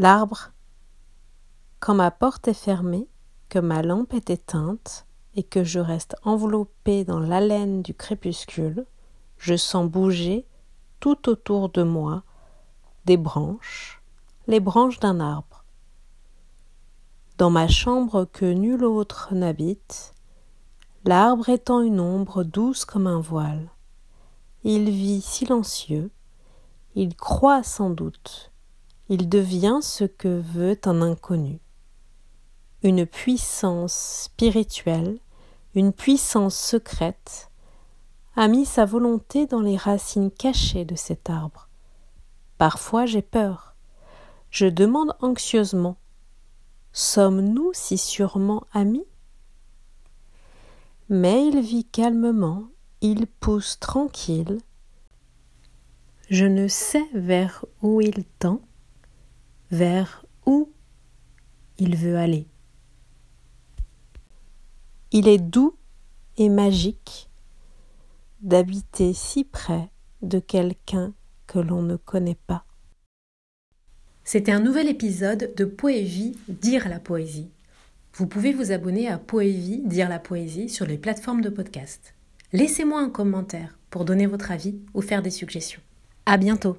L'arbre, quand ma porte est fermée, que ma lampe est éteinte et que je reste enveloppée dans l'haleine du crépuscule, je sens bouger tout autour de moi des branches, les branches d'un arbre. Dans ma chambre que nul autre n'habite, l'arbre étend une ombre douce comme un voile. Il vit silencieux, il croit sans doute, il devient ce que veut un inconnu. Une puissance spirituelle, une puissance secrète, a mis sa volonté dans les racines cachées de cet arbre. Parfois j'ai peur. Je demande anxieusement Sommes-nous si sûrement amis? Mais il vit calmement, il pousse tranquille, je ne sais vers où il tend, vers où il veut aller. Il est doux et magique d'habiter si près de quelqu'un que l'on ne connaît pas. C'était un nouvel épisode de Poévie Dire la poésie. Vous pouvez vous abonner à Poévie Dire la poésie sur les plateformes de podcast. Laissez-moi un commentaire pour donner votre avis ou faire des suggestions. À bientôt!